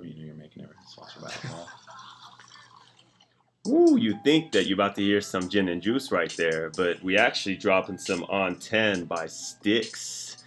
So you know you're making everything sponsored by alcohol. Ooh, you think that you're about to hear some gin and juice right there, but we actually dropping some on 10 by Styx.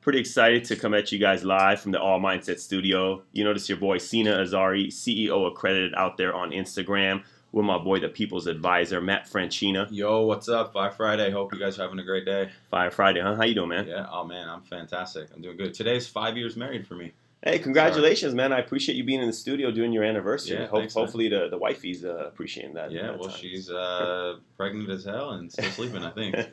Pretty excited to come at you guys live from the All Mindset Studio. You notice your boy Sina Azari, CEO accredited out there on Instagram, with my boy the People's Advisor, Matt Franchina. Yo, what's up? Five Friday. Hope you guys are having a great day. Fire Friday, huh? How you doing, man? Yeah. Oh man, I'm fantastic. I'm doing good. Today's five years married for me. Hey, congratulations, man! I appreciate you being in the studio doing your anniversary. Yeah, Hope, thanks, man. hopefully, the the wifey's uh, appreciating that. Yeah. that Well, time. she's uh, pregnant as hell and still sleeping. I think.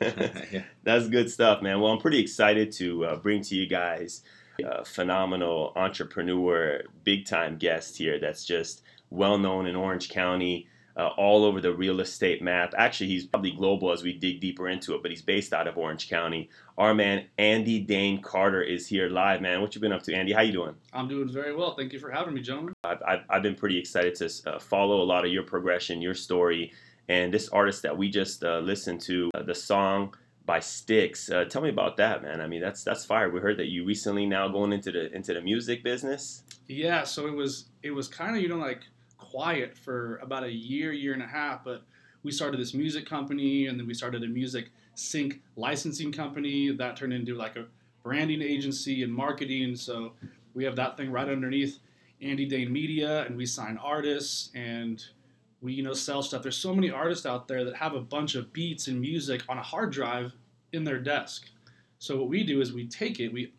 yeah. That's good stuff, man. Well, I'm pretty excited to uh, bring to you guys a phenomenal entrepreneur, big time guest here that's just well known in Orange County, uh, all over the real estate map. Actually, he's probably global as we dig deeper into it, but he's based out of Orange County. Our man Andy Dane Carter is here live, man. What you been up to, Andy? How you doing? I'm doing very well. Thank you for having me, gentlemen. I've, I've, I've been pretty excited to uh, follow a lot of your progression, your story, and this artist that we just uh, listened to, uh, the song by Styx. Uh, tell me about that, man. I mean, that's that's fire. We heard that you recently now going into the into the music business. Yeah, so it was it was kind of you know like quiet for about a year, year and a half, but we started this music company, and then we started a music sync licensing company that turned into like a branding agency and marketing. So we have that thing right underneath Andy Dane Media, and we sign artists and we you know sell stuff. There's so many artists out there that have a bunch of beats and music on a hard drive in their desk. So what we do is we take it, we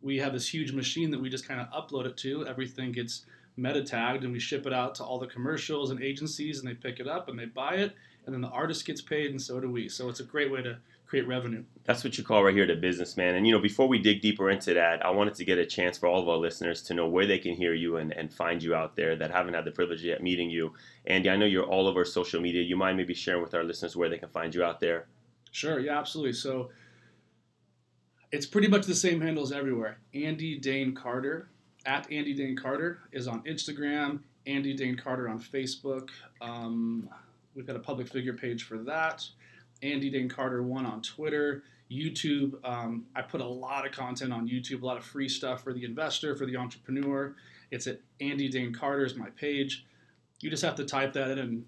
we have this huge machine that we just kind of upload it to. Everything gets meta tagged, and we ship it out to all the commercials and agencies, and they pick it up and they buy it, and then the artist gets paid, and so do we. So it's a great way to create revenue. That's what you call right here the businessman. And you know, before we dig deeper into that, I wanted to get a chance for all of our listeners to know where they can hear you and, and find you out there that haven't had the privilege yet meeting you. Andy, I know you're all over social media. You mind maybe sharing with our listeners where they can find you out there? Sure, yeah, absolutely. So it's pretty much the same handles everywhere. Andy Dane Carter at Andy Dane Carter is on Instagram. Andy Dane Carter on Facebook. Um, we've got a public figure page for that. Andy Dane Carter one on Twitter. YouTube. Um, I put a lot of content on YouTube, a lot of free stuff for the investor, for the entrepreneur. It's at Andy Dane Carter is my page. You just have to type that in and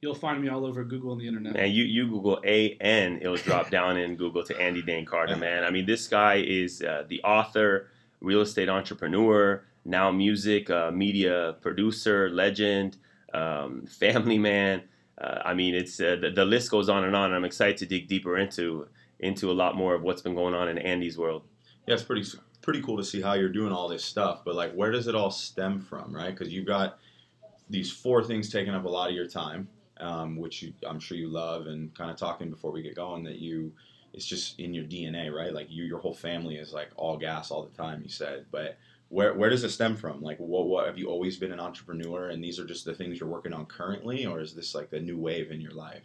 you'll find me all over Google and the internet. Man, you, you Google A N, it'll drop down in Google to Andy Dane Carter, man. I mean, this guy is uh, the author, real estate entrepreneur, now music, uh, media producer, legend, um, family man. Uh, I mean, it's uh, the, the list goes on and on. I'm excited to dig deeper into into a lot more of what's been going on in Andy's world. Yeah, it's pretty pretty cool to see how you're doing all this stuff. But like, where does it all stem from, right? Because you've got these four things taking up a lot of your time, um, which you, I'm sure you love. And kind of talking before we get going that you, it's just in your DNA, right? Like you, your whole family is like all gas all the time. You said, but where where does it stem from? Like, what what have you always been an entrepreneur, and these are just the things you're working on currently, or is this like the new wave in your life?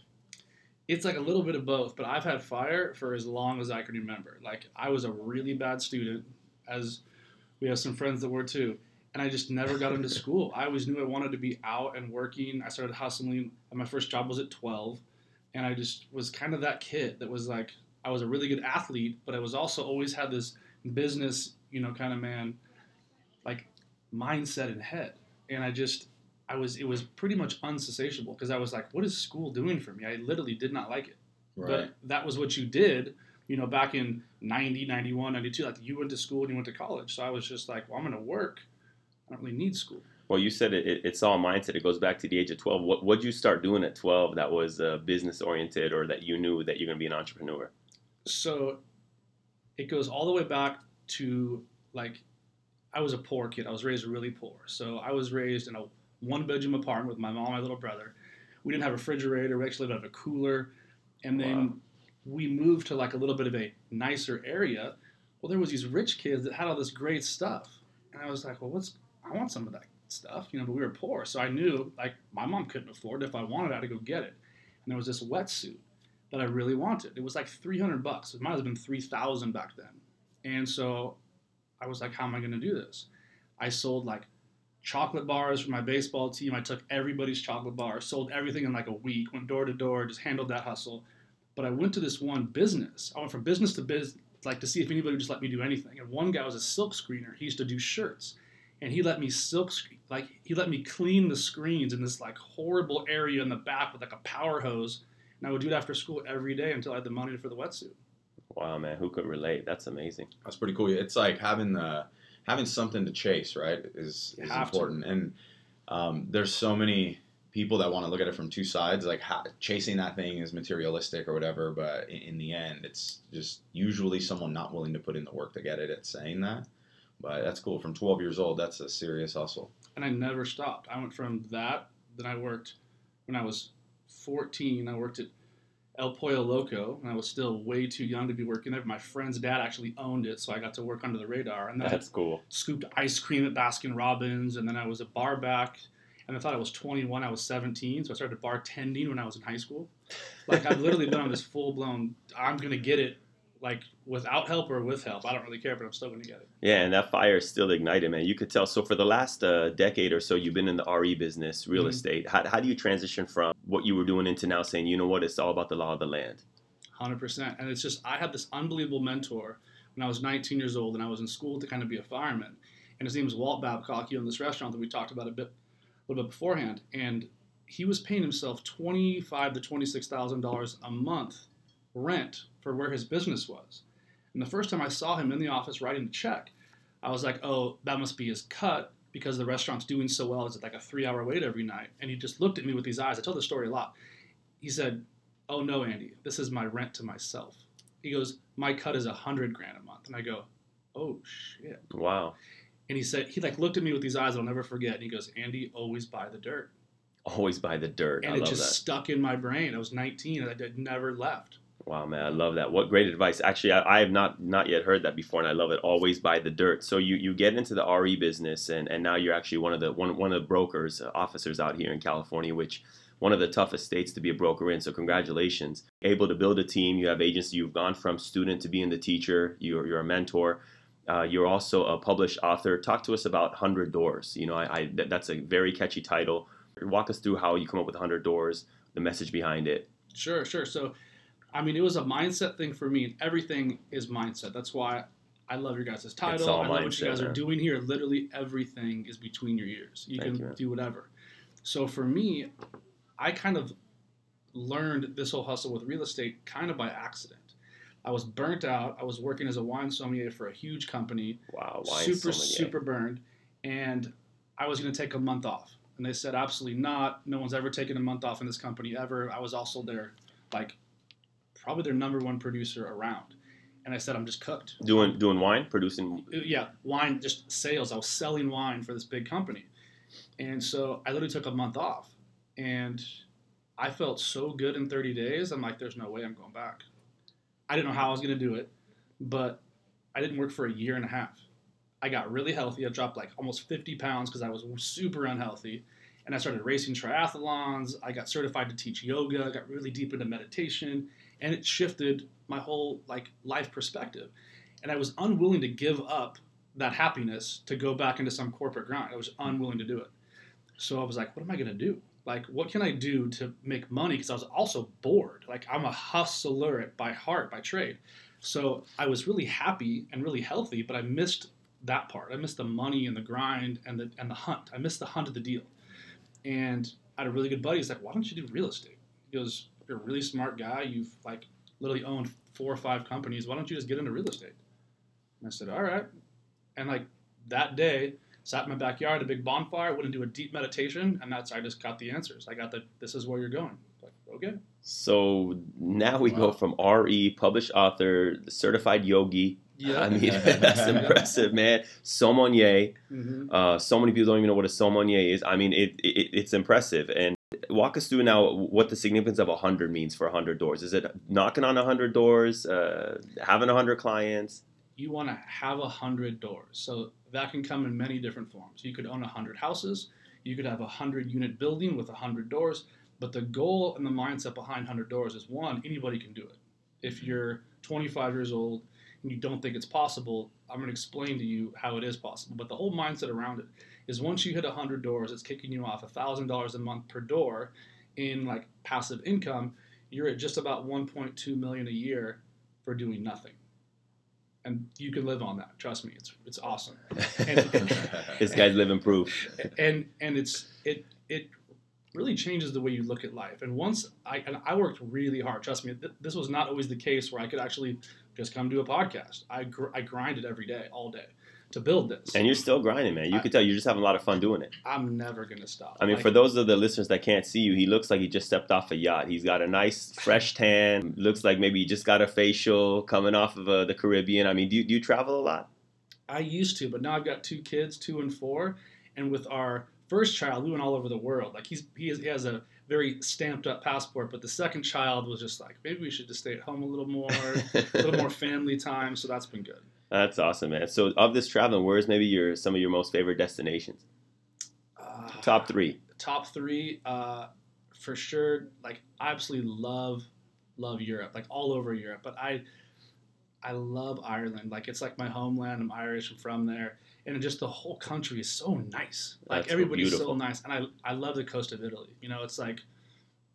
It's like a little bit of both, but I've had fire for as long as I can remember. Like I was a really bad student, as we have some friends that were too, and I just never got into school. I always knew I wanted to be out and working. I started hustling. My first job was at 12, and I just was kind of that kid that was like I was a really good athlete, but I was also always had this business, you know, kind of man, like mindset and head, and I just I was it was pretty much unsatiable because I was like, what is school doing for me? I literally did not like it. But that was what you did, you know, back in 90, 91, 92. Like you went to school and you went to college. So I was just like, well, I'm going to work. I don't really need school. Well, you said it, it, it's all mindset. It goes back to the age of 12. What what'd you start doing at 12 that was uh, business oriented or that you knew that you're going to be an entrepreneur? So it goes all the way back to like, I was a poor kid. I was raised really poor. So I was raised in a one bedroom apartment with my mom and my little brother. We didn't have a refrigerator. We actually lived out of a cooler. And then Wow. we moved to like a little bit of a nicer area. Well, there was these rich kids that had all this great stuff. And I was like, well, what's, I want some of that stuff, you know, but we were poor. So I knew like my mom couldn't afford it. If I wanted I had to go get it. And there was this wetsuit that I really wanted. It was like 300 bucks. It might have been 3,000 back then. And so I was like, how am I going to do this? I sold like chocolate bars for my baseball team. I took everybody's chocolate bar, sold everything in like a week, went door to door, just handled that hustle. But I went to this one business. I went from business to business, like to see if anybody would just let me do anything. And one guy was a silk screener. He used to do shirts, and he let me silk screen like he let me clean the screens in this like horrible area in the back with like a power hose, and I would do it after school every day until I had the money for the wetsuit. Wow, man, who could relate? That's amazing. That's pretty cool. It's like having the having something to chase, right? Is is have to. important. And um, there's so many people that want to look at it from two sides. Like ha- chasing that thing is materialistic or whatever, but in, in the end, it's just usually someone not willing to put in the work to get it at saying that. But that's cool. From 12 years old, that's a serious hustle. and I never stopped. I went from that. Then I worked when I was 14. I worked at El Pollo Loco, and I was still way too young to be working there. My friend's dad actually owned it, so I got to work under the radar. And That's cool. Scooped ice cream at Baskin Robbins, and then I was a bar back. And I thought I was 21. I was 17, so I started bartending when I was in high school. Like I've literally been on this full blown. I'm gonna get it, like without help or with help. I don't really care, but I'm still gonna get it. Yeah, and that fire is still ignited, man. You could tell. So for the last uh, decade or so, you've been in the RE business, real Mhm. estate. How, how do you transition from what you were doing into now saying, you know what, it's all about the law of the land? Hundred percent. And it's just I had this unbelievable mentor when I was 19 years old, and I was in school to kind of be a fireman. And his name was Walt Babcock. He owned this restaurant that we talked about a bit, a little bit beforehand. And he was paying himself twenty-five to twenty-six thousand dollars a month rent for where his business was. And the first time I saw him in the office writing the check, I was like, "Oh, that must be his cut." Because the restaurant's doing so well, it's like a three-hour wait every night. And he just looked at me with these eyes. I tell this story a lot. He said, oh no andy this is my rent to myself he goes my cut is a hundred grand a month and i go oh shit Wow. and he said he like looked at me with these eyes i'll never forget and he goes andy always buy the dirt Always buy the dirt. and I it just that. stuck in my brain i was 19 and i never left Wow, man, I love that. What great advice. Actually, I, I have not not yet heard that before, and I love it. Always buy the dirt. So you, you get into the RE business, and, and now you're actually one of the one one of the brokers, uh, officers out here in California, which one of the toughest states to be a broker in. So congratulations. Able to build a team. You have agency. You've gone from student to being the teacher. You're you're a mentor. Uh, you're also a published author. Talk to us about Hundred Doors. You know, I, I that- that's a very catchy title. Walk us through how you come up with Hundred Doors, the message behind it. sure sure so i mean it was a mindset thing for me and everything is mindset. That's why i love your guys' title. i love what you mindset, guys are doing here. Literally everything is between your ears. You Thank can you, do whatever. So for me i kind of learned this whole hustle with real estate kind of by accident. I was burnt out. I was working as a wine sommelier for a huge company. Wow, wine super sommelier. super burned. And i was going to take a month off. And they said absolutely not. No one's ever taken a month off in this company ever. I was also there, like probably their number one producer around. And i said i'm just cooked. Doing doing wine, producing. Uh, yeah wine just sales. I was selling wine for this big company. And so i literally took a month off. And i felt so good in 30 days. I'm like there's no way i'm going back. I didn't know how i was going to do it but i didn't work for a year and a half. I got really healthy. I dropped like almost 50 pounds because i was super unhealthy. And i started racing triathlons. I got certified to teach yoga. I got really deep into meditation and it shifted my whole like life perspective. And i was unwilling to give up that happiness to go back into some corporate grind. I was unwilling to do it. So i was like what am i going to do? Like what can i do to make money? Because i was also bored. Like i'm a hustler by heart by trade. So i was really happy and really healthy but i missed that part. I missed the money and the grind and the and the hunt. I missed the hunt of the deal. And i had a really good buddy he's like why don't you do real estate? He goes you're a really smart guy you've like literally owned four or five companies why don't you just get into real estate and i said all right and like that day sat in my backyard a big bonfire went into a deep meditation and that's i just got the answers i got the this is where you're going like okay So now we go from RE, published author, certified yogi. yeah I mean, that's impressive, man. Sommelier. hmm Uh, so many people don't even know what a sommelier is. I mean, it, it it's impressive. And walk us through now what the significance of hundred means for hundred doors. Is it knocking on hundred doors, uh, having hundred clients? you want to have a hundred doors. So that can come in many different forms. You could own a hundred houses. You could have a hundred unit building with a hundred doors. But the goal and the mindset behind hundred doors is one, anybody can do it. If you're 25 years old and you don't think it's possible, I'm going to explain to you how it is possible. But the whole mindset around it is once you hit 100 doors, it's kicking you off $1,000 a month per door in like passive income. You're at just about 1.2 million a year for doing nothing. and you can live on that. Trust me, it's it's awesome. this guy's living proof. and and it's it it really changes the way you look at life. And once I and I worked really hard. Trust me, th- this was not always the case where I could actually just come do a podcast. I gr- I grinded every day, all day, to build this. And you're still grinding, man. You I- can tell you're just having a lot of fun doing it. I'm never gonna stop. I mean, Like, for those of the listeners that can't see you, he looks like he just stepped off a yacht. He's got a nice, fresh tan. Looks like maybe he just got a facial coming off of uh, the Caribbean. I mean, do you, do you travel a lot? I used to, but now I've got two kids, two and four, and with our first child, we went all over the world. Like he's he, is, he has a very stamped up passport, but the second child was just like maybe we should just stay at home a little more, a little more family time. So that's been good. That's awesome, man. So, of this traveling, where's maybe your some of your most favorite destinations? Uh, Top three. top three, uh, for sure. Like I absolutely love love Europe, like all over Europe. But I I love Ireland. Like it's like my homeland. I'm Irish. I'm from there, and just the whole country is so nice. Like That's everybody's so nice, and I I love the coast of Italy. You know, it's like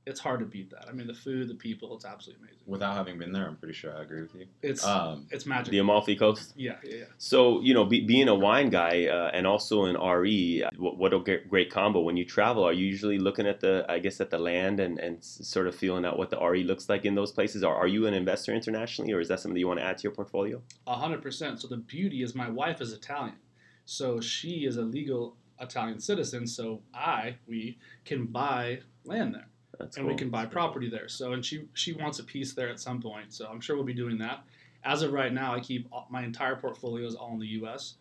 it's hard to beat that. I mean, the food, the people, it's absolutely amazing. Without having been there, I'm pretty sure I agree with you. It's Um, it's magic. The Amalfi Coast. yeah, yeah, yeah. So, you know, be, being a wine guy uh, and also an RE, what, what a great, great combo. When you travel, are you usually looking at the, I guess, at the land and, and sort of feeling out what the RE looks like in those places? Are, are you an investor internationally or is that something you want to add to your portfolio? A hundred percent. So the beauty is my wife is Italian, so she is a legal Italian citizen. So I we can buy land there. That's and we can buy property there. So, and she she wants a piece there at some point. So I'm sure we'll be doing that. As of right now, I keep my entire portfolio is all in the U.S.,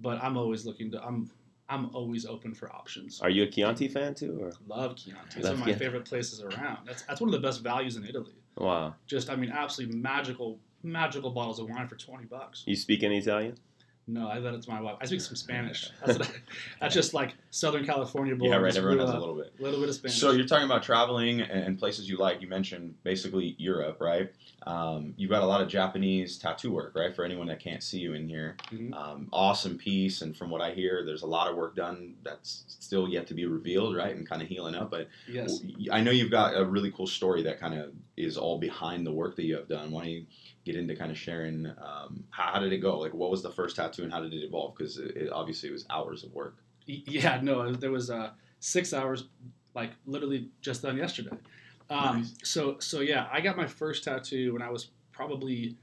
but I'm always looking to. I'm I'm always open for options. Are you a Chianti fan too? Or? Love Chianti. It's one of my Chianti. favorite places around. That's that's one of the best values in Italy. Wow. Just I mean, absolutely magical magical bottles of wine for twenty bucks. You speak any Italian? No, I let it's my wife. I speak some Spanish. That's, I- that's just like Southern California boy. yeah, right. Everyone has a little bit. A little bit of Spanish. So you're talking about traveling and places you like. You mentioned basically Europe, right? Um, you've got a lot of Japanese tattoo work, right? For anyone that can't see you in here, Mhm. um, awesome piece. And from what I hear, there's a lot of work done that's still yet to be revealed, right? And kind of healing up. But yes. I know you've got a really cool story that kind of is all behind the work that you have done. Why don't you get into kind of sharing um, how, how did it go? Like, what was the first tattoo and how did it evolve? Because it, it obviously it was hours of work. Yeah, no, there was uh, six hours, like literally just done yesterday. Um, Nice. So, so yeah, I got my first tattoo when I was probably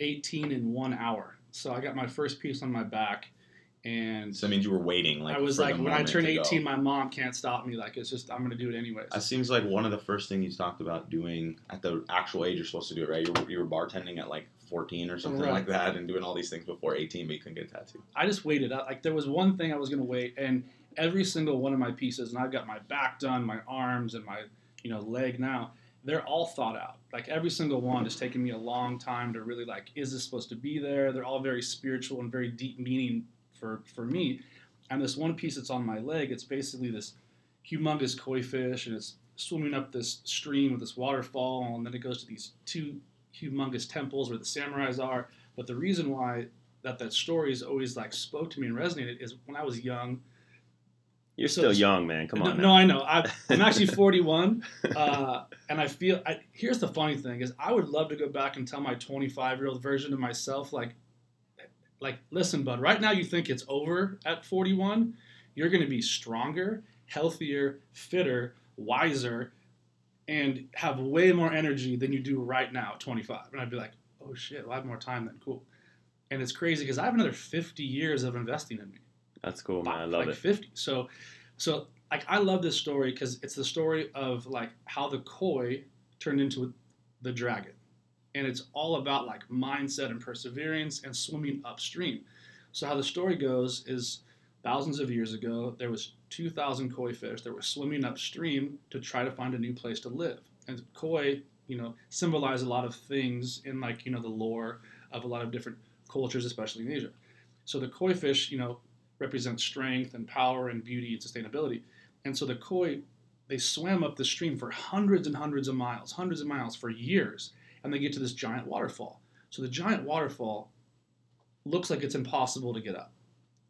18 in one hour. So I got my first piece on my back, and So that means you were waiting. Like I was like, when I turn to go. 18, my mom can't stop me. Like, it's just I'm gonna do it anyways. That seems like one of the first things you talked about doing at the actual age you're supposed to do it, right? You were, you were bartending at like 14 or something Right. like that and doing all these things before 18, but you couldn't get a tattoo. I just waited. I- Like there was one thing I was gonna wait, and every single one of my pieces, and I've got my back done, my arms, and my you know leg now. They're all thought out. Like every single one has taken me a long time to really like, is this supposed to be there? They're all very spiritual and very deep meaning for for me. And this one piece that's on my leg, it's basically this humongous koi fish, and it's swimming up this stream with this waterfall, and then it goes to these two humongous temples where the samurais are. But the reason why that that story has always like spoke to me and resonated is when I was young. You're So- still young, man. Come no, on. no, I know. I, I'm actually 41, uh, and I feel. I, here's the funny thing: is I would love to go back and tell my 25 year old version of myself, like, like, listen, bud. Right now, you think it's over at 41. You're going to be stronger, healthier, fitter, wiser, and have way more energy than you do right now at 25. And I'd be like, oh shit, well, I have more time then. Cool. And it's crazy because I have another 50 years of investing in me That's cool, man. I love like it. 50 so so like i love this story because it's the story of like how the koi turned into the dragon and it's all about like mindset and perseverance and swimming upstream. So how the story goes is thousands of years ago there was 2000 koi fish that were swimming upstream to try to find a new place to live. And koi you know symbolize a lot of things in like you know the lore of a lot of different cultures especially in asia. So the koi fish you know represent strength and power and beauty and sustainability. And so the koi, they swam up the stream for hundreds and hundreds of miles, hundreds of miles for years, and they get to this giant waterfall. So the giant waterfall looks like it's impossible to get up.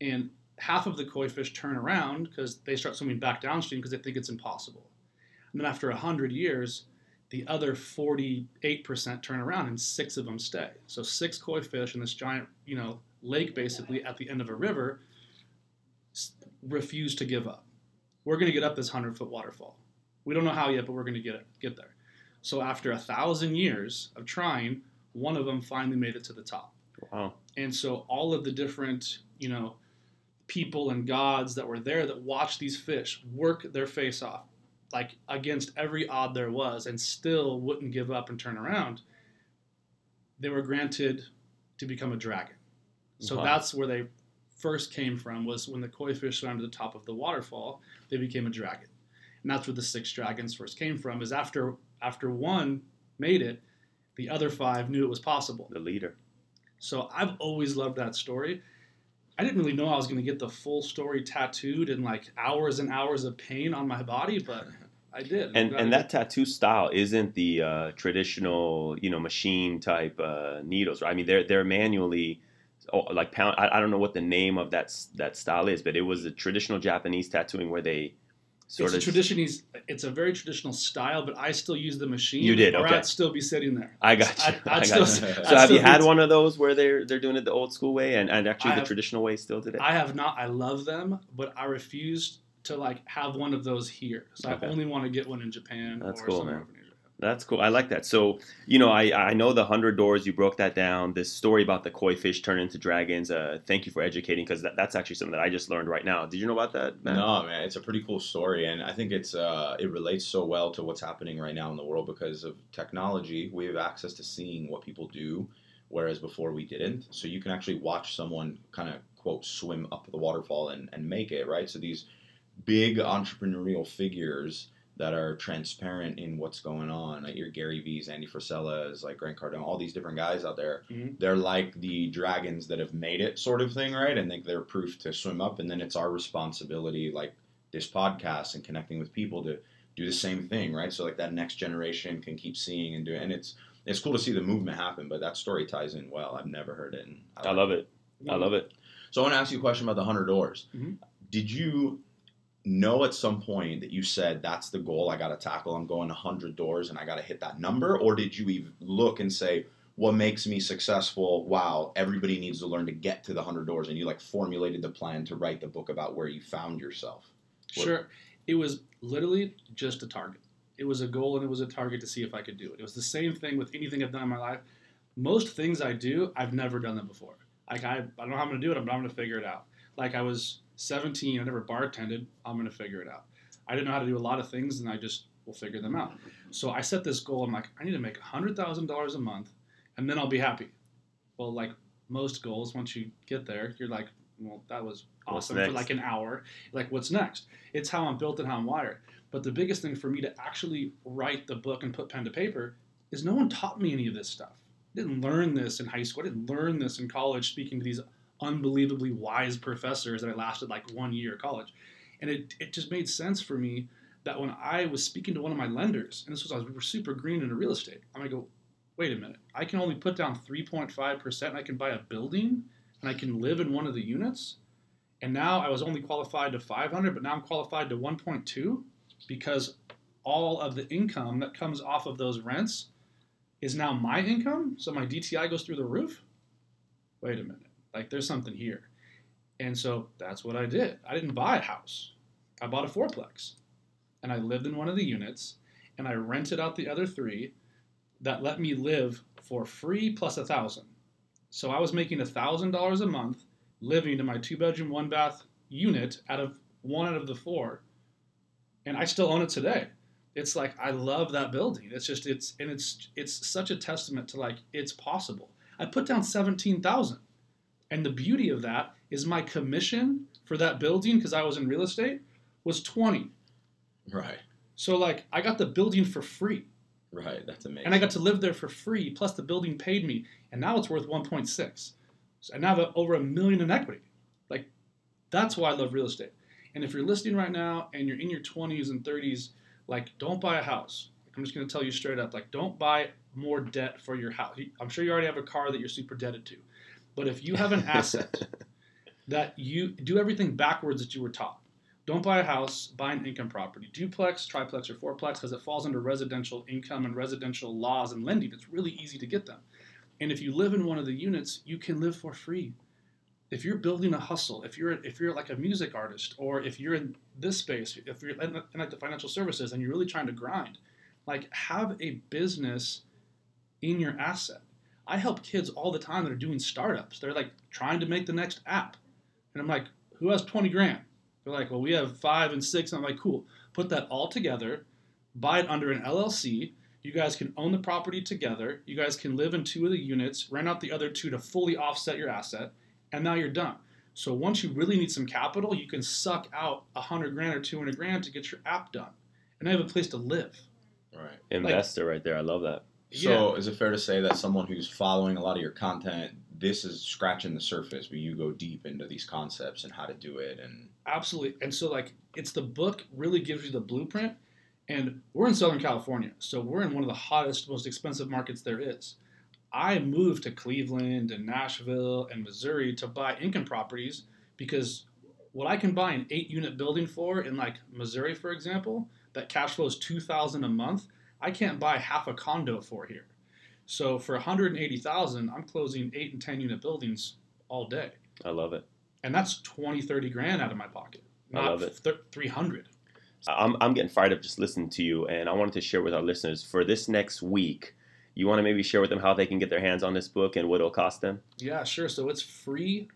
And half of the koi fish turn around because they start swimming back downstream because they think it's impossible. And then after a hundred years, the other 48% turn around and six of them stay. So six koi fish in this giant, you know, lake basically at the end of a river refuse to give up. We're going to get up this 100 foot waterfall. We don't know how yet, but we're going to get it, get there. So after a thousand years of trying, one of them finally made it to the top. Wow. And so all of the different, you know, people and gods that were there that watched these fish work their face off, like against every odd there was, and still wouldn't give up and turn around, they were granted to become a dragon. So Wow. that's where they first came from was when the koi fish swam to the top of the waterfall, they became a dragon. And that's where the six dragons first came from, is after after one made it, the other five knew it was possible. The leader. So I've always loved that story. I didn't really know I was going to get the full story tattooed and like hours and hours of pain on my body, but I did. And and that tattoo style isn't the uh, traditional, you know, machine type uh, needles. Right? I mean, they're they're manually, oh, like pound. I, I don't know what the name of that that style is, but it was a traditional Japanese tattooing where they sort it's a tradition. He's, it's a very traditional style, but I still use the machine. You did, or okay. I'd still be sitting there. I got you. I'd, I I'd got still, you. I'd So have you had one of those where they're they're doing it the old school way and, and actually I the have- traditional way still today? I have not. I love them, but I refuse to like have one of those here. So Okay. I only want to get one in Japan That's or cool, somewhere man. That's cool. I like that. So, you know, I, I know the 100 doors, you broke that down. This story about the koi fish turn into dragons. Uh, thank you for educating because that, that's actually something that I just learned right now. Did you know about that, Matt? No, man, it's a pretty cool story, and I think it's uh, it relates so well to what's happening right now in the world because of technology. We have access to seeing what people do, whereas before we didn't. So you can actually watch someone kind of quote swim up the waterfall and, and make it right. So these big entrepreneurial figures that are transparent in what's going on, like your Gary V's, Andy Frisella's, like Grant Cardone, all these different guys out there. Mhm. They're like the dragons that have made it, sort of thing, right? And think they're proof to swim up, and then it's our responsibility, like this podcast and connecting with people, to do the same thing, right? So like that next generation can keep seeing and doing, and it's it's cool to see the movement happen. But that story ties in well. I've never heard it. And I love it. I love it. so I want to ask you a question about the hundred doors. Mhm. Did you know at some point that you said that's the goal I got to tackle? I'm going hundred doors and I got to hit that number, or did you even look and say, what makes me successful? Wow, everybody needs to learn to get to the hundred doors, and you like formulated the plan to write the book about where you found yourself. What- Sure. It was literally just a target. It was a goal and it was a target to see if I could do it. It was the same thing with anything I've done in my life. Most things I do, I've never done them before. Like I, I don't know how I'm gonna do it, but I'm gonna figure it out. Like I was 17, I never bartended. I'm gonna figure it out. I didn't know how to do a lot of things, and I just will figure them out. So I set this goal. I'm like, I need to make hundred thousand dollars a month, and then I'll be happy. Well, like most goals, once you get there, you're like, well, that was awesome for like an hour. Like, what's next? It's how I'm built and how I'm wired. But the biggest thing for me to actually write the book and put pen to paper is no one taught me any of this stuff. I didn't learn this in high school. I didn't learn this in college speaking to these unbelievably wise professors that I lasted like one year at college. And it, it just made sense for me that when I was speaking to one of my lenders, and this was I was super green into real estate, I'm gonna go, wait a minute, I can only put down 3.5% and I can buy a building and I can live in one of the units. And now I was only qualified to 500, but now I'm qualified to 1.2 because all of the income that comes off of those rents is now my income. So my DTI goes through the roof. Wait a minute. Like there's something here. And so that's what I did. I didn't buy a house. I bought a fourplex. And I lived in one of the units and I rented out the other three that let me live for free plus a thousand. So I was making a thousand dollars a month living in my two bedroom, one bath unit out of one out of the four. And I still own it today. It's like I love that building. It's just it's and it's it's such a testament to like it's possible. I put down seventeen thousand. And the beauty of that is my commission for that building, because I was in real estate, was 20. Right, So like I got the building for free. right. That's amazing. And I got to live there for free, plus the building paid me, and now it's worth 1.6. So I now have over a million in equity. Like, that's why I love real estate. And if you're listening right now and you're in your 20s and 30s, like, don't buy a house. I'm just going to tell you straight up, like, don't buy more debt for your house. I'm sure you already have a car that you're super debted to, but if you have an asset that you do everything backwards that you were taught. don't buy a house, buy an income property. Duplex, triplex, or fourplex because it falls under residential income and residential laws and lending. It's really easy to get them. And if you live in one of the units, you can live for free. If you're building a hustle, if you're if you're like a music artist, or if you're in this space, if you're in, in like the financial services and you're really trying to grind, like have a business in your asset. I help kids all the time that are doing startups. They're like trying to make the next app. And I'm like, who has 20 grand? They're like, well, we have five and six. And I'm like, cool. Put that all together, buy it under an LLC. You guys can own the property together. You guys can live in two of the units, rent out the other two to fully offset your asset, and now you're done. So once you really need some capital, you can suck out a hundred grand or two hundred grand to get your app done, and I have a place to live. Right. Investor right there. I love that. So is it fair to say that someone who's following a lot of your content, this is scratching the surface, but you go deep into these concepts and how to do it and Absolutely. And so like it's the book really gives you the blueprint. And we're in Southern California, so we're in one of the hottest, most expensive markets there is. I moved to Cleveland and Nashville and Missouri to buy income properties because what I can buy an eight unit building for in like Missouri, for example, that cash flows two thousand a month, I can't buy half a condo for here. So for 180,000, I'm closing 8 and 10 unit buildings all day. I love it. And that's 20, 30 grand out of my pocket. I Not love it. th- 300. I'm, I'm getting fired up just listening to you, and I wanted to share with our listeners for this next week. You want to maybe share with them how they can get their hands on this book and what it'll cost them Yeah, sure. So it's free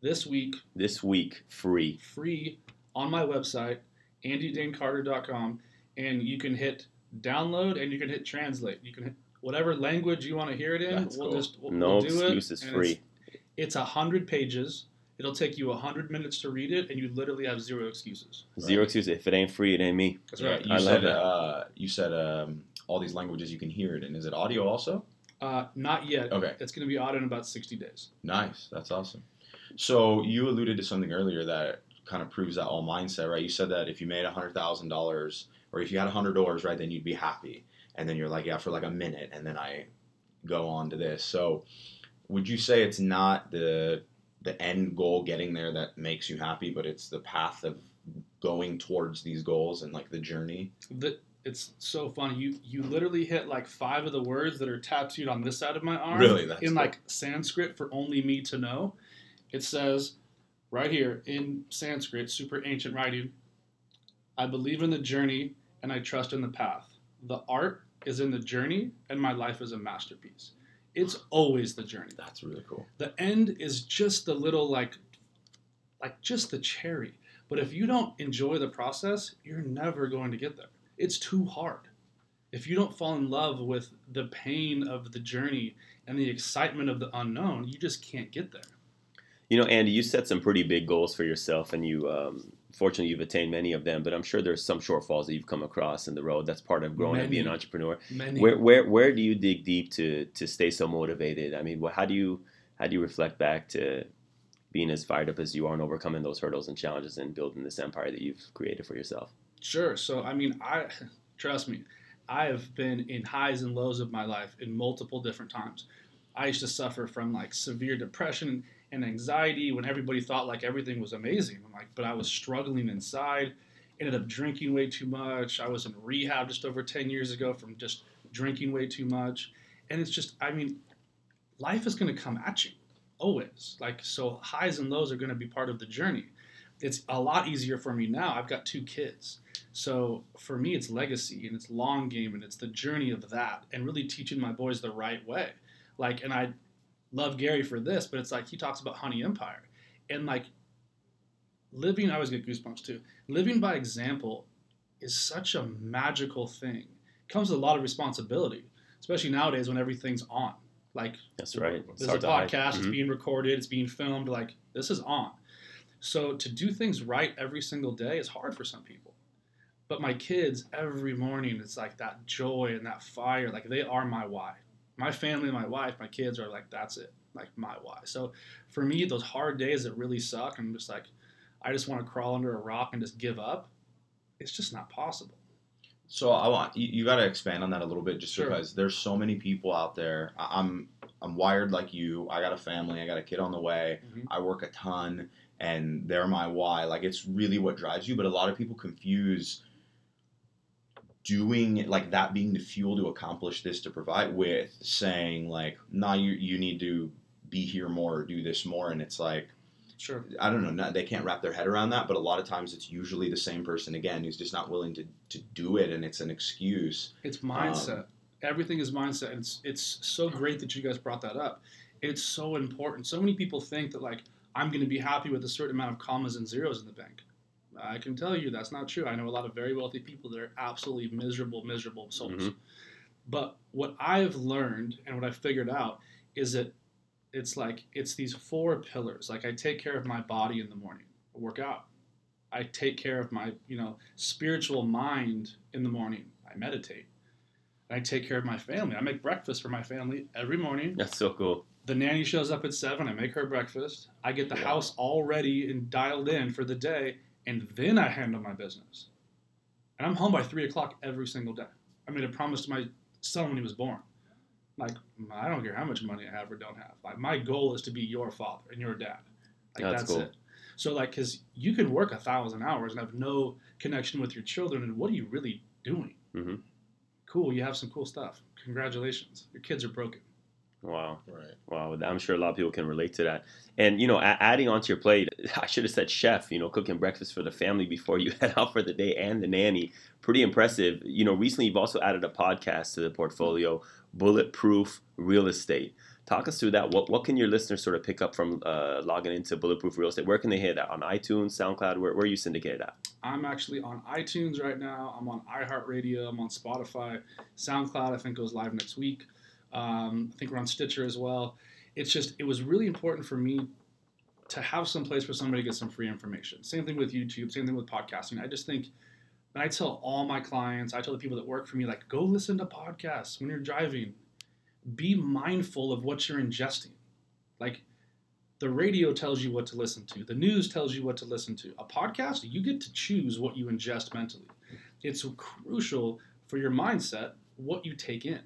this week, this week, free. free on my website, andydanecarter.com, and you can hit download and you can hit translate. You can hit whatever language you want to hear it in. That's we'll cool. just we'll, No we'll do excuses, it. and free. It's, it's a hundred pages. It'll take you a hundred minutes to read it, and you literally have zero excuses. Zero excuses. If it ain't free, it ain't me. That's right. You I said love it. uh, you said um, all these languages you can hear it in. Is it audio also? Uh, not yet. Okay. It's going to be out in about sixty days. Nice. That's awesome. So you alluded to something earlier that kind of proves that all mindset, right? You said that if you made hundred thousand dollars, or if you had hundred dollars, right, then you'd be happy. And then you're like, yeah, for like a minute, and then I go on to this. So would you say it's not the the end goal getting there that makes you happy, but it's the path of going towards these goals and like the journey? The, it's so funny. You you literally hit like five of the words that are tattooed on this side of my arm. Really? That's in cool. like Sanskrit for only me to know. It says right here in Sanskrit, super ancient writing. I believe in the journey and I trust in the path. The art is in the journey and my life is a masterpiece. It's always the journey. That's really cool. The end is just the little like like just the cherry. But if you don't enjoy the process, you're never going to get there. It's too hard. If you don't fall in love with the pain of the journey and the excitement of the unknown, you just can't get there. You know, Andy, you set some pretty big goals for yourself, and you, um, fortunately, you've attained many of them. But I'm sure there's some shortfalls that you've come across in the road. That's part of growing and being an entrepreneur. Many Where, where, where do you dig deep to to stay so motivated? I mean, how do you how do you reflect back to being as fired up as you are and overcoming those hurdles and challenges and building this empire that you've created for yourself? Sure. So I mean, I trust me, I have been in highs and lows of my life in multiple different times. I used to suffer from like severe depression and anxiety when everybody thought like everything was amazing. I'm like, but I was struggling inside. Ended up drinking way too much. I was in rehab just over 10 years ago from just drinking way too much. And it's just, I mean, life is going to come at you always. Like, so highs and lows are going to be part of the journey. It's a lot easier for me now. I've got two kids. So for me, it's legacy and it's long game and it's the journey of that and really teaching my boys the right way. Like, and I love Gary for this, but it's like he talks about Honey Empire and like living. I always get goosebumps too. Living by example is such a magical thing. It comes with a lot of responsibility, especially nowadays when everything's on. Like That's right. It's there's a hard to hide. podcast, it's Mhm. being recorded, it's being filmed. Like this is on. So to do things right every single day is hard for some people. But my kids, every morning, it's like that joy and that fire. Like they are my why. My family, my wife, my kids are like that's it. Like my why. So for me, those hard days that really suck, I'm just like, I just want to crawl under a rock and just give up. It's just not possible. So I want you, you got to expand on that a little bit, just Sure. because there's so many people out there. I'm I'm wired like you. I got a family. I got a kid on the way. Mhm. I work a ton, and they're my why. Like it's really what drives you. But a lot of people confuse doing like that being the fuel to accomplish this to provide with saying like, nah, you you need to be here more or do this more, and it's like. Sure. I don't know. Not, they can't wrap their head around that, but a lot of times it's usually the same person again who's just not willing to, to do it, and it's an excuse. It's um, mindset. Everything is mindset. And it's it's so great that you guys brought that up. It's so important. So many people think that like I'm going to be happy with a certain amount of commas and zeros in the bank. I can tell you that's not true. I know a lot of very wealthy people that are absolutely miserable, miserable souls. Mhm. But what I've learned and what I've figured out is that it's like it's these four pillars. Like I take care of my body in the morning, I work out. I take care of my, you know, spiritual mind in the morning. I meditate. I take care of my family. I make breakfast for my family every morning. That's so cool. The nanny shows up at seven. I make her breakfast. I get the Wow. house all ready and dialed in for the day, and then I handle my business. And I'm home by three o'clock every single day. I made a promise to my son when he was born. Like I don't care how much money I have or don't have. Like my goal is to be your father and your dad. Like That's that's, cool. it. So like, cause you can work a thousand hours and have no connection with your children, and what are you really doing? Mhm. Cool, you have some cool stuff. Congratulations, your kids are broken. Wow. Right. Wow, I'm sure a lot of people can relate to that. And you know, a- adding onto your plate, I should have said chef. You know, cooking breakfast for the family before you head out for the day, and the nanny. Pretty impressive. You know, recently you've also added a podcast to the portfolio, Bulletproof Real Estate. Talk us through that. What what can your listeners sort of pick up from uh, logging into Bulletproof Real Estate? Where can they hear that? On iTunes, SoundCloud? Where, where are you syndicated at? I'm actually on iTunes right now. I'm on iHeartRadio. I'm on Spotify. SoundCloud, I think, goes live next week. Um, I think we're on Stitcher as well. It's just, it was really important for me to have some place for somebody to get some free information. Same thing with YouTube, same thing with podcasting. I just think, and I tell all my clients, I tell the people that work for me, like, go listen to podcasts when you're driving. Be mindful of what you're ingesting. Like, the radio tells you what to listen to. The news tells you what to listen to. A podcast, you get to choose what you ingest mentally. It's crucial for your mindset what you take in.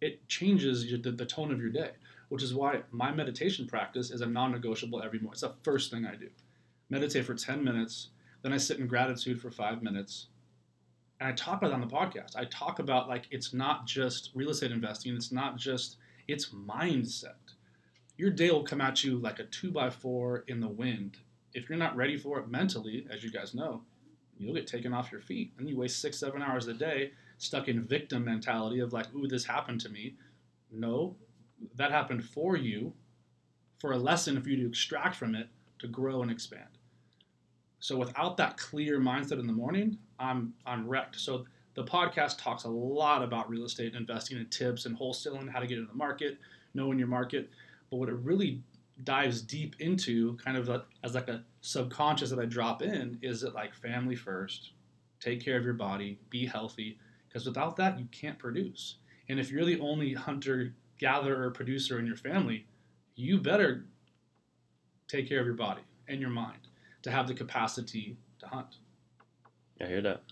It changes your, the, the tone of your day, which is why my meditation practice is a non-negotiable every morning. It's the first thing I do. Meditate for 10 minutes, then I sit in gratitude for five minutes, and I talk about it on the podcast. I talk about like it's not just real estate investing. It's not just it's mindset your day will come at you like a two by four in the wind. If you're not ready for it mentally, as you guys know, you'll get taken off your feet and you waste six, seven hours a day stuck in victim mentality of like, ooh, this happened to me. No, that happened for you for a lesson for you to extract from it to grow and expand. So without that clear mindset in the morning, I'm I'm wrecked. So the podcast talks a lot about real estate investing and tips and wholesaling, how to get into the market, knowing your market. But what it really dives deep into, kind of a, as like a subconscious that I drop in, is that like family first, take care of your body, be healthy, because without that you can't produce. And if you're the only hunter gatherer producer in your family, you better take care of your body and your mind to have the capacity to hunt. I hear that.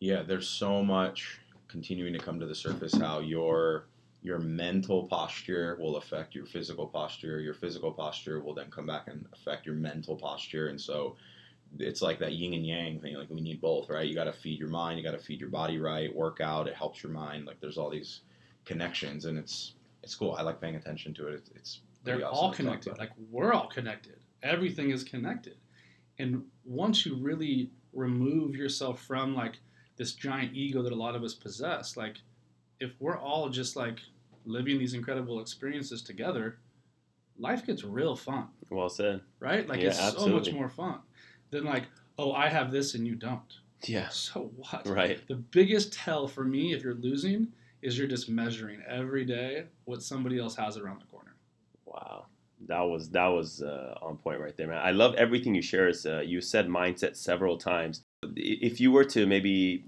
Yeah, there's so much continuing to come to the surface how your your mental posture will affect your physical posture. Your physical posture will then come back and affect your mental posture. And so it's like that yin and yang thing. Like we need both, right? You got to feed your mind, you got to feed your body right, work out, it helps your mind. Like there's all these connections and it's it's cool. I like paying attention to it. It's, it's They're awesome all connected. Like we're all connected. Everything is connected. And once you really remove yourself from like this giant ego that a lot of us possess, like if we're all just like living these incredible experiences together, life gets real fun, Well said. right? Like Yeah, it's so much more fun than like, oh, I have this and you don't. Yeah. So what? Right. The biggest tell for me if you're losing is you're just measuring every day what somebody else has around the corner. Wow, that was that was uh, on point right there, man. I love everything you share. Uh, you said mindset several times. If you were to maybe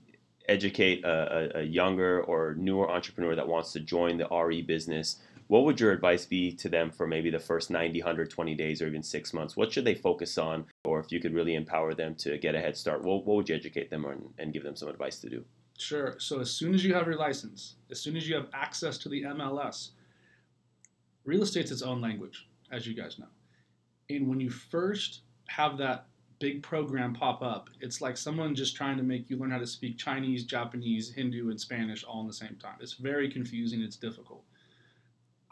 educate a, a, a younger or newer entrepreneur that wants to join the RE business, what would your advice be to them for maybe the first 90, 120 days or even six months? What should they focus on? Or if you could really empower them to get a head start, what, what would you educate them on and give them some advice to do? Sure. So as soon as you have your license, as soon as you have access to the MLS, real estate's its own language, as you guys know. And when you first have that big program pop up. It's like someone just trying to make you learn how to speak Chinese, Japanese, Hindu, and Spanish all in the same time. It's very confusing. It's difficult.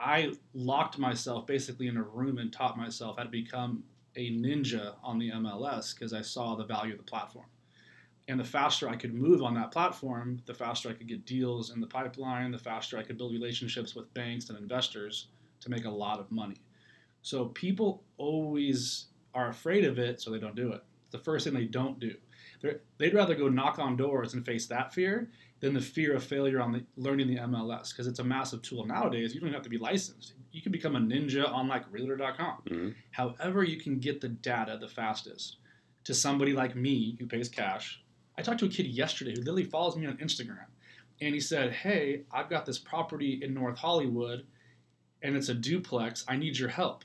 I locked myself basically in a room and taught myself how to become a ninja on the MLS because I saw the value of the platform. And the faster I could move on that platform, the faster I could get deals in the pipeline, the faster I could build relationships with banks and investors to make a lot of money. So people always are afraid of it, so they don't do it. It's the first thing they don't do. They're, they'd rather go knock on doors and face that fear than the fear of failure on the learning the MLS because it's a massive tool nowadays. You don't have to be licensed. You can become a ninja on like Realtor.com. hmm However, you can get the data the fastest to somebody like me who pays cash. I talked to a kid yesterday who literally follows me on Instagram, and he said, "Hey, I've got this property in North Hollywood, and it's a duplex. I need your help."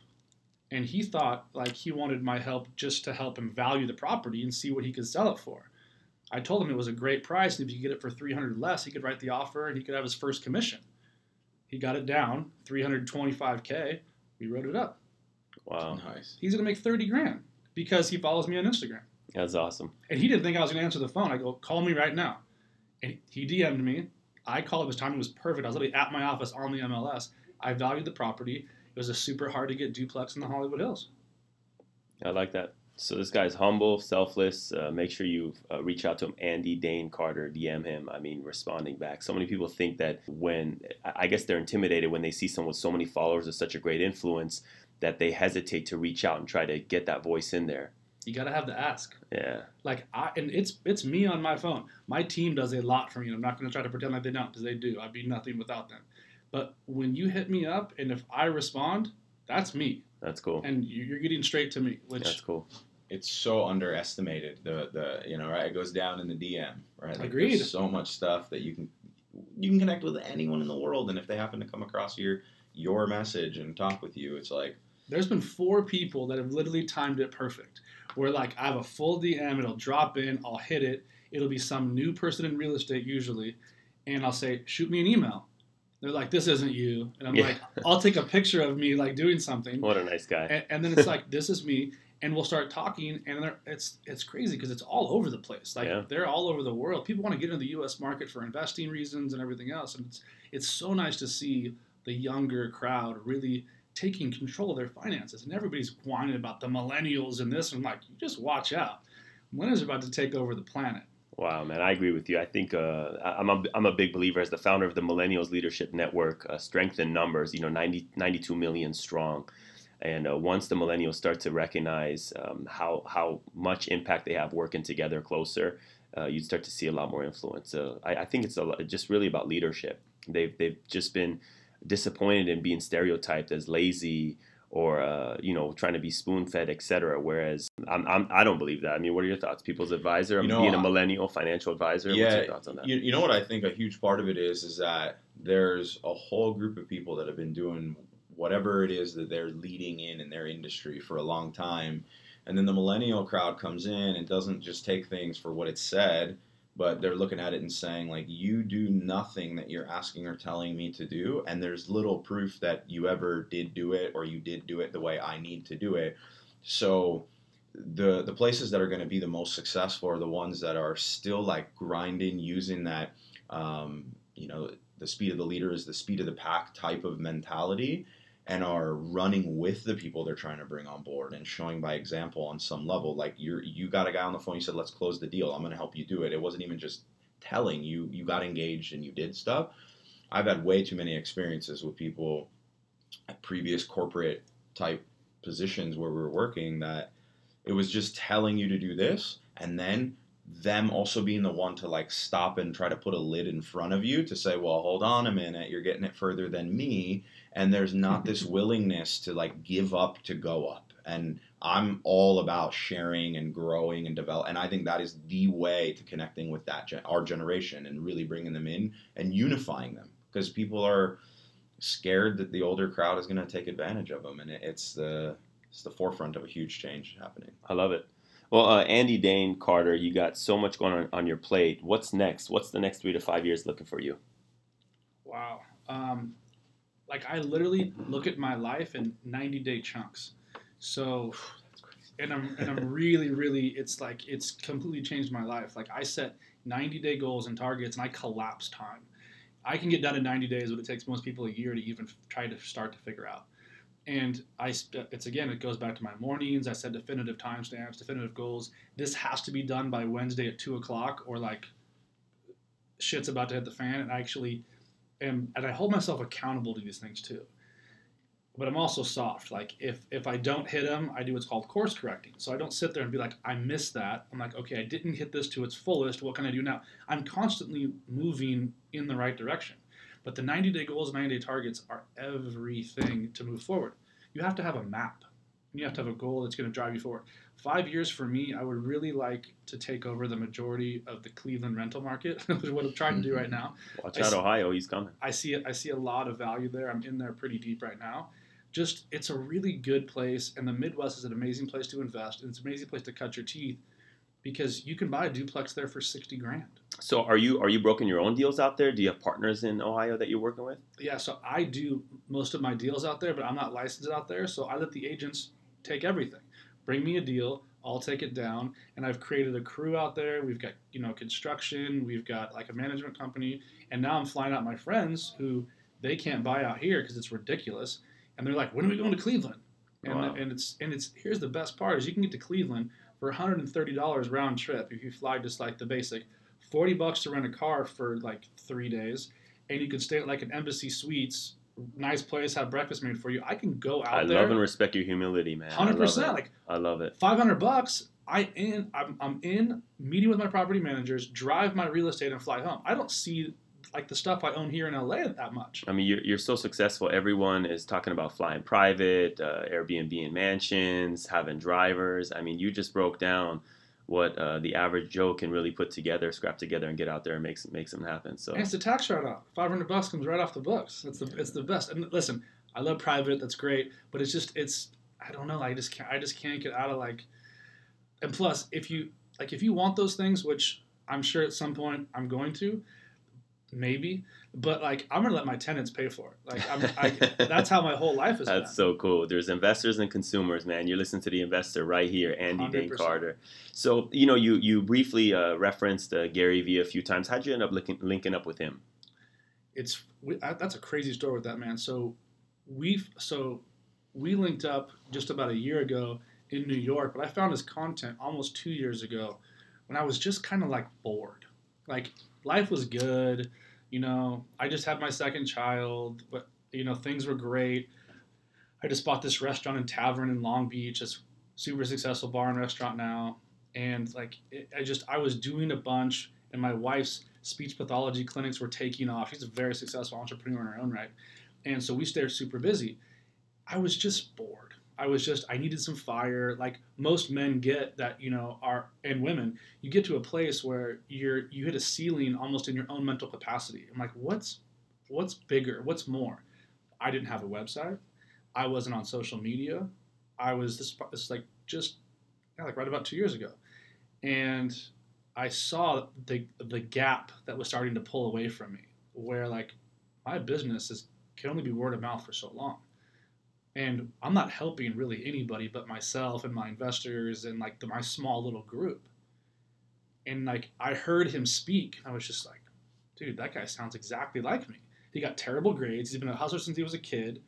And he thought like he wanted my help just to help him value the property and see what he could sell it for. I told him it was a great price, and if you get it for 300 less, he could write the offer and he could have his first commission. He got it down, 325k. We wrote it up. Wow, Nice. He's gonna make 30 grand because he follows me on Instagram. that's awesome. And he didn't think I was gonna answer the phone. I go, call me right now. And he DM'd me. I called him. His timing was perfect. I was literally at my office on the MLS. I valued the property. It was a super hard to get duplex in the Hollywood Hills. I like that. So this guy's humble, selfless. Uh, make sure you uh, reach out to him, Andy Dane Carter. DM him. I mean, responding back. So many people think that when I guess they're intimidated when they see someone with so many followers or such a great influence that they hesitate to reach out and try to get that voice in there. You gotta have the ask. Yeah, Like I and it's it's me on my phone. My team does a lot for me. and I'm not gonna try to pretend like they don't because they do. I'd be nothing without them. But when you hit me up and if I respond, that's me, that's cool. and you- you're getting straight to me, which That's cool. It's so underestimated. The the you know right. It goes down in the DM. Right. Like, Agreed. There's so much stuff that you can you can connect with anyone in the world, and if they happen to come across your your message and talk with you, it's like there's been four people that have literally timed it perfect. Where like I have a full DM, it'll drop in, I'll hit it. It'll be some new person in real estate usually, and I'll say, shoot me an email. They're like, this isn't you, and I'm Yeah. like, I'll take a picture of me like doing something, What a nice guy. and, and then it's like, this is me, and we'll start talking, and it's it's crazy because it's all over the place. Like Yeah. they're all over the world. People want to get into the U.S. market for investing reasons and everything else, and it's it's so nice to see the younger crowd really taking control of their finances, and everybody's whining about the millennials and this, and I'm like, you just watch out. Millennials are about to take over the planet. Wow, man, I agree with you. I think uh, I'm, a, I'm a big believer as the founder of the Millennials Leadership Network, uh, strength in numbers, you know, 90, 92 million strong. And uh, once the millennials start to recognize um, how, how much impact they have working together closer, uh, you start to see a lot more influence. Uh, I, I think it's a, lot- just really about leadership. They've, they've just been disappointed in being stereotyped as lazy or uh, you know trying to be spoon fed, etc. Whereas I'm, I'm I don't believe that. I mean, what are your thoughts? People's advisor, You know, being a millennial financial advisor. What's Yeah, your thoughts on that? You, you know what I think a huge part of it is is that there's a whole group of people that have been doing whatever it is that they're leading in in their industry for a long time, and then the millennial crowd comes in and doesn't just take things for what it's said, but they're looking at it and saying like you do nothing that you're asking or telling me to do, and there's little proof that you ever did do it or you did do it the way I need to do it. So the the places that are going to be the most successful are the ones that are still like grinding using that um, you know the speed of the leader is the speed of the pack type of mentality and are running with the people they're trying to bring on board and showing by example on some level like you're you got a guy on the phone you said let's close the deal. I'm going to help you do it. It wasn't even just telling. You you got engaged and you did stuff. I've had way too many experiences with people at previous corporate type positions where we were working that it was just telling you to do this and then them also being the one to like stop and try to put a lid in front of you to say well hold on a minute you're getting it further than me and there's not this willingness to like give up to go up and i'm all about sharing and growing and develop and i think that is the way to connecting with that gen- our generation and really bringing them in and unifying them because people are scared that the older crowd is going to take advantage of them and it, it's the it's the forefront of a huge change happening I love it. Well, uh, Andy Dane Carter, you got so much going on on your plate. What's next? What's the next three to five years looking for you? Wow. Um, like I literally look at my life in 90 day chunks. So and I'm and I'm really really it's like it's completely changed my life. Like I set 90 day goals and targets, and I collapse time. I can get done in 90 days, but it takes most people a year to even try to start to figure out. And I, it's again, it goes back to my mornings. I set definitive timestamps, definitive goals. This has to be done by Wednesday at two o'clock, or like shit's about to hit the fan. And I actually am, and I hold myself accountable to these things too. But I'm also soft. Like if if I don't hit them, I do what's called course correcting. So I don't sit there and be like, I missed that. I'm like, okay, I didn't hit this to its fullest. What can I do now? I'm constantly moving in the right direction. But the 90 day goals, 90 day targets are everything to move forward. You have to have a map. You have to have a goal that's going to drive you forward. Five years for me, I would really like to take over the majority of the Cleveland rental market, which is what I'm trying to do right now. Watch I out, see- Ohio, he's coming. I see. I see a lot of value there. I'm in there pretty deep right now. Just it's a really good place, and the Midwest is an amazing place to invest, and it's an amazing place to cut your teeth because you can buy a duplex there for sixty grand. So are you are you broking your own deals out there? Do you have partners in Ohio that you're working with? Yeah, so I do most of my deals out there, but I'm not licensed out there, so I let the agents take everything. Bring me a deal, I'll take it down, and I've created a crew out there. We've got you know construction, we've got like a management company, and now I'm flying out my friends who they can't buy out here because it's ridiculous, and they're like, when are we going to Cleveland? And, Wow. and it's and it's here's the best part is you can get to Cleveland for $130 round trip if you fly just like the basic, 40 bucks to rent a car for like three days, and you can stay at like an Embassy Suites, nice place, have breakfast made for you. I can go out I there, love and respect your humility, man. Hundred percent. Like I love it. 500 bucks. I in I'm, I'm in meeting with my property managers, drive my real estate, and fly home. I don't see like the stuff I own here in LA that much. I mean, you're, you're so successful. Everyone is talking about flying private, uh, Airbnb in mansions, having drivers. I mean, you just broke down what uh, the average Joe can really put together, scrap together, and get out there and make some- make something happen. So And it's a tax write-off. Five hundred bucks comes right off the books. It's the it's the best. And listen, I love private. That's great. But it's just it's I don't know. I just can't I just can't get out of like. And plus, if you like, if you want those things, which I'm sure at some point I'm going to, maybe. But like, I'm gonna let my tenants pay for it. Like, I'm, I, that's how my whole life is That's so cool. There's investors and consumers, man. You're listening to the investor right here, Andy Dane 100%. Carter. So you know, you you briefly uh, referenced uh, Gary Vee a few times. How'd you end up linking, linking up with him? it's we, I, that's a crazy story with that man. So we so we linked up just about a year ago in New York, but I found his content almost two years ago when I was just kind of like bored. Like life was good, you know. I just had my second child, but you know things were great. I just bought this restaurant and tavern in Long Beach. It's super successful bar and restaurant now, and like it, I just I was doing a bunch, and my wife's speech pathology clinics were taking off. She's a very successful entrepreneur in her own right. And so we stayed super busy. I was just bored. I was just I needed some fire. Like most men get that, you know, are and women, you get to a place where you're you hit a ceiling almost in your own mental capacity. I'm like, what's what's bigger? What's more? I didn't have a website. I wasn't on social media. I was this this like just yeah, like right about two years ago. And I saw the the gap that was starting to pull away from me, where like my business is can only be word of mouth for so long, and I'm not helping really anybody but myself and my investors and like the, my small little group. And like I heard him speak, I was just like, dude, that guy sounds exactly like me. He got terrible grades. He's been a hustler since he was a kid.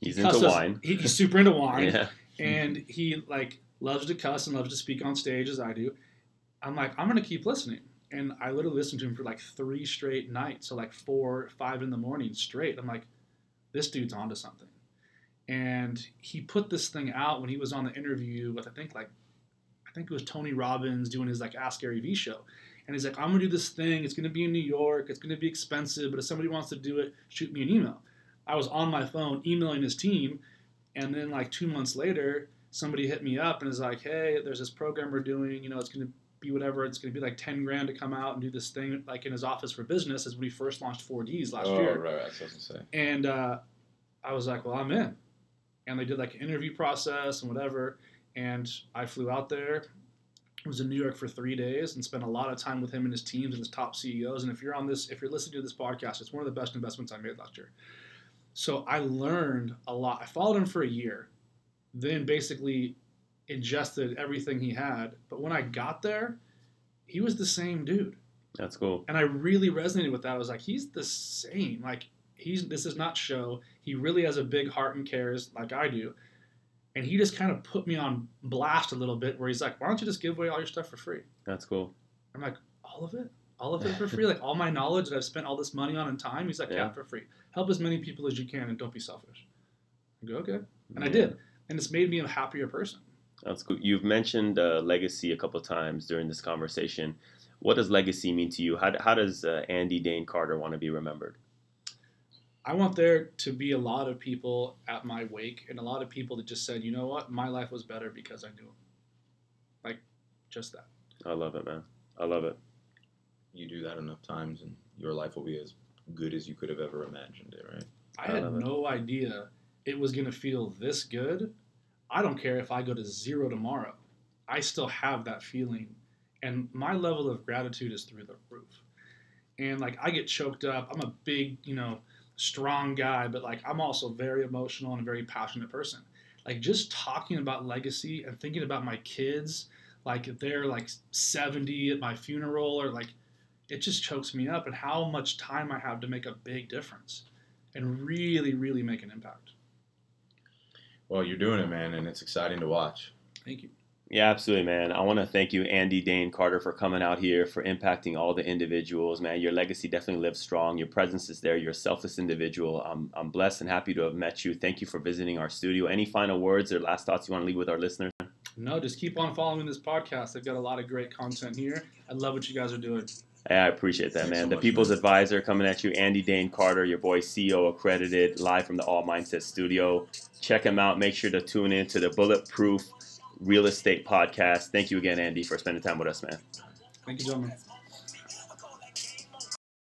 He's He into cusses- wine. he- he's super into wine Yeah. and he like loves to cuss and loves to speak on stage as I do. I'm like, I'm gonna keep listening. And I literally listened to him for like three straight nights, so like four, five in the morning straight. I'm like, this dude's onto something. And he put this thing out when he was on the interview with I think like I think it was Tony Robbins doing his like Ask Gary Vee show. And he's like, I'm gonna do this thing. It's gonna be in New York. It's gonna be expensive, but if somebody wants to do it, shoot me an email. I was on my phone emailing his team, and then like two months later, somebody hit me up and is like, "Hey, there's this program we're doing. You know, it's to be whatever. It's to be like ten grand to come out and do this thing like in his office for business." As when we first launched 4Ds last oh, year, right, right. That's what I was gonna say. and uh, I was like, "Well, I'm in." And they did like an interview process and whatever, and I flew out there. Was in New York for three days and spent a lot of time with him and his teams and his top CEOs. And if you're on this, if you're listening to this podcast, it's one of the best investments I made last year. So I learned a lot. I followed him for a year, then basically ingested everything he had. But when I got there, he was the same dude. That's cool. And I really resonated with that. I was like, he's the same. Like he's this is not show. He really has a big heart and cares like I do. And he just kind of put me on blast a little bit where he's like, why don't you just give away all your stuff for free? That's cool. I'm like, all of it? All of it for free? like all my knowledge that I've spent all this money on and time? He's like, yeah, Yeah. for free. Help as many people as you can and don't be selfish. I go, okay. And I did. And it's made me a happier person. That's cool. You've mentioned uh, legacy a couple times during this conversation. What does legacy mean to you? How, how does uh, Andy Dane Carter want to be remembered? I want there to be a lot of people at my wake and a lot of people that just said, you know what, my life was better because I knew him. Like, just that. I love it, man. I love it. You do that enough times, and your life will be as good as you could have ever imagined it, right? I I had love it. no idea it was going to feel this good. I don't care if I go to zero tomorrow. I still have that feeling. And my level of gratitude is through the roof. And like, I get choked up. I'm a big, you know, strong guy, but like, I'm also very emotional and a very passionate person. Like, just talking about legacy and thinking about my kids, like, if they're like 70 at my funeral or like, it just chokes me up and how much time I have to make a big difference and really, really make an impact. Well, you're doing it, man, and it's exciting to watch. Thank you. Yeah, absolutely, man. I want to thank you, Andy Dane Carter, for coming out here, for impacting all the individuals, man. Your legacy definitely lives strong. Your presence is there. You're a selfless individual. I'm, I'm blessed and happy to have met you. Thank you for visiting our studio. Any final words or last thoughts you want to leave with our listeners? No, just keep on following this podcast. They've got a lot of great content here. I love what you guys are doing. I appreciate that, Thanks man. so the much, People's man. Advisor coming at you, Andy Dane Carter, your boy CEO accredited, live from the All Mindset Studio. Check him out. Make sure to tune in to the Bulletproof Real Estate Podcast. Thank you again, Andy, for spending time with us, man. Thank you, gentlemen.